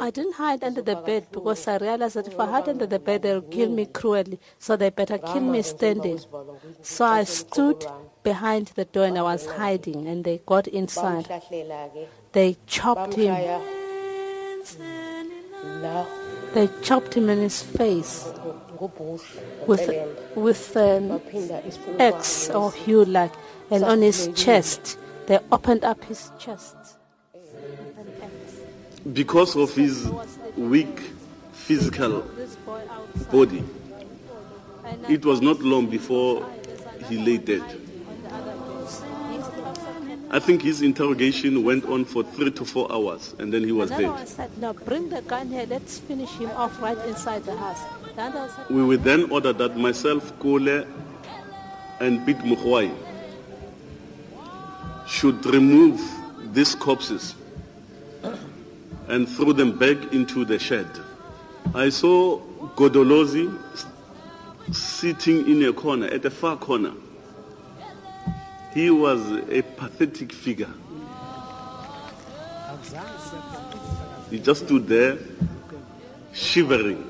I didn't hide under the bed because I realized that if I hide under the bed, they'll kill me cruelly. So they better kill me standing. So I stood behind the door and I was hiding, and they got inside. They chopped him. They chopped him in his face with with an axe or hue like, and on his chest. They opened up his chest. Because of his weak physical This boy outside. body, it was not long before he lay dead. on the other door. He also kept I think his interrogation went on for three to four hours and then he was Another dead. one said, no, bring the gun here, let's finish him off right inside the house. The said, We were then ordered that myself, Kole, and Pete Mukhwai should remove these corpses and throw them back into the shed. I saw Godolozi sitting in a corner, at a far corner. He was a pathetic figure. He just stood there, shivering,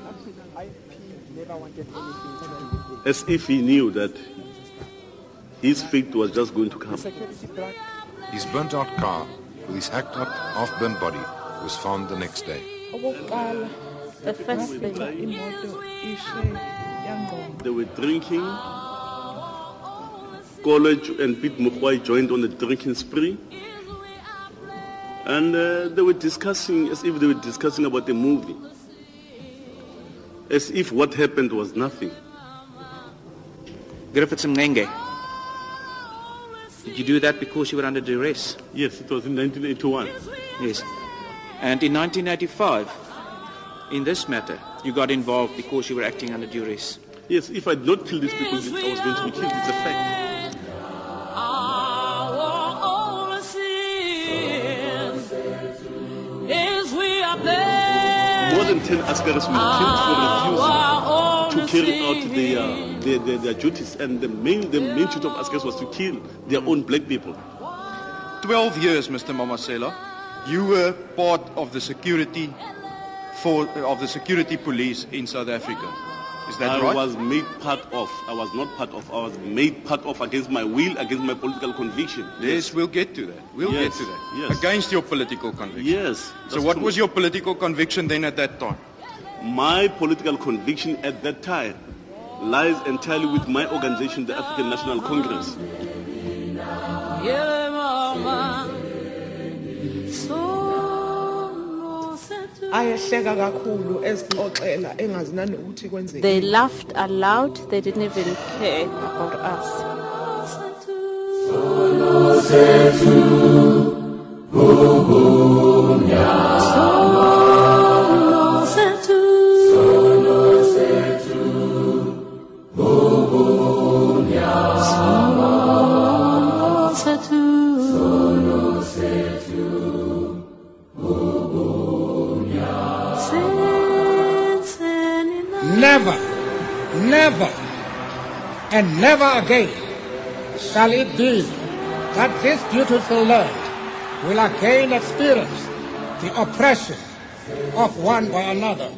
as if he knew that his fate was just going to come. His burnt out car with his hacked up, half burnt body was found the next day. the first thing. imoto ishe yangqondo They were drinking. College and Pete Mukhwai joined on the drinking spree. And uh, they were discussing, as if they were discussing about the movie. As if what happened was nothing. Griffiths Mxenge. Did you do that because you were under duress? Yes, it was in 1981. Yes. And in 1985, in this matter, you got involved because you were acting under duress. Yes, if I did not kill these people, I was going to be killed. It's a fact. More than 10 Askaris were killed for refusing to carry out their, their, their, their duties. And the main, the main duty of Askaris was to kill their own black people. 12 years, Mr. Mamasela, you were part of the security for of the security police in South Africa. Is that I right? was made part of. I was not part of. I was made part of against my will, against my political conviction. Yes, we'll get to that. We'll Yes, get to that. yes. Against your political conviction. Yes. So what true. was your political conviction then at that time? My political conviction at that time lies entirely with my organization, the African National Congress. They laughed aloud, they didn't even care about us. Never, never, and never again shall it be that this beautiful land will again experience the oppression of one by another.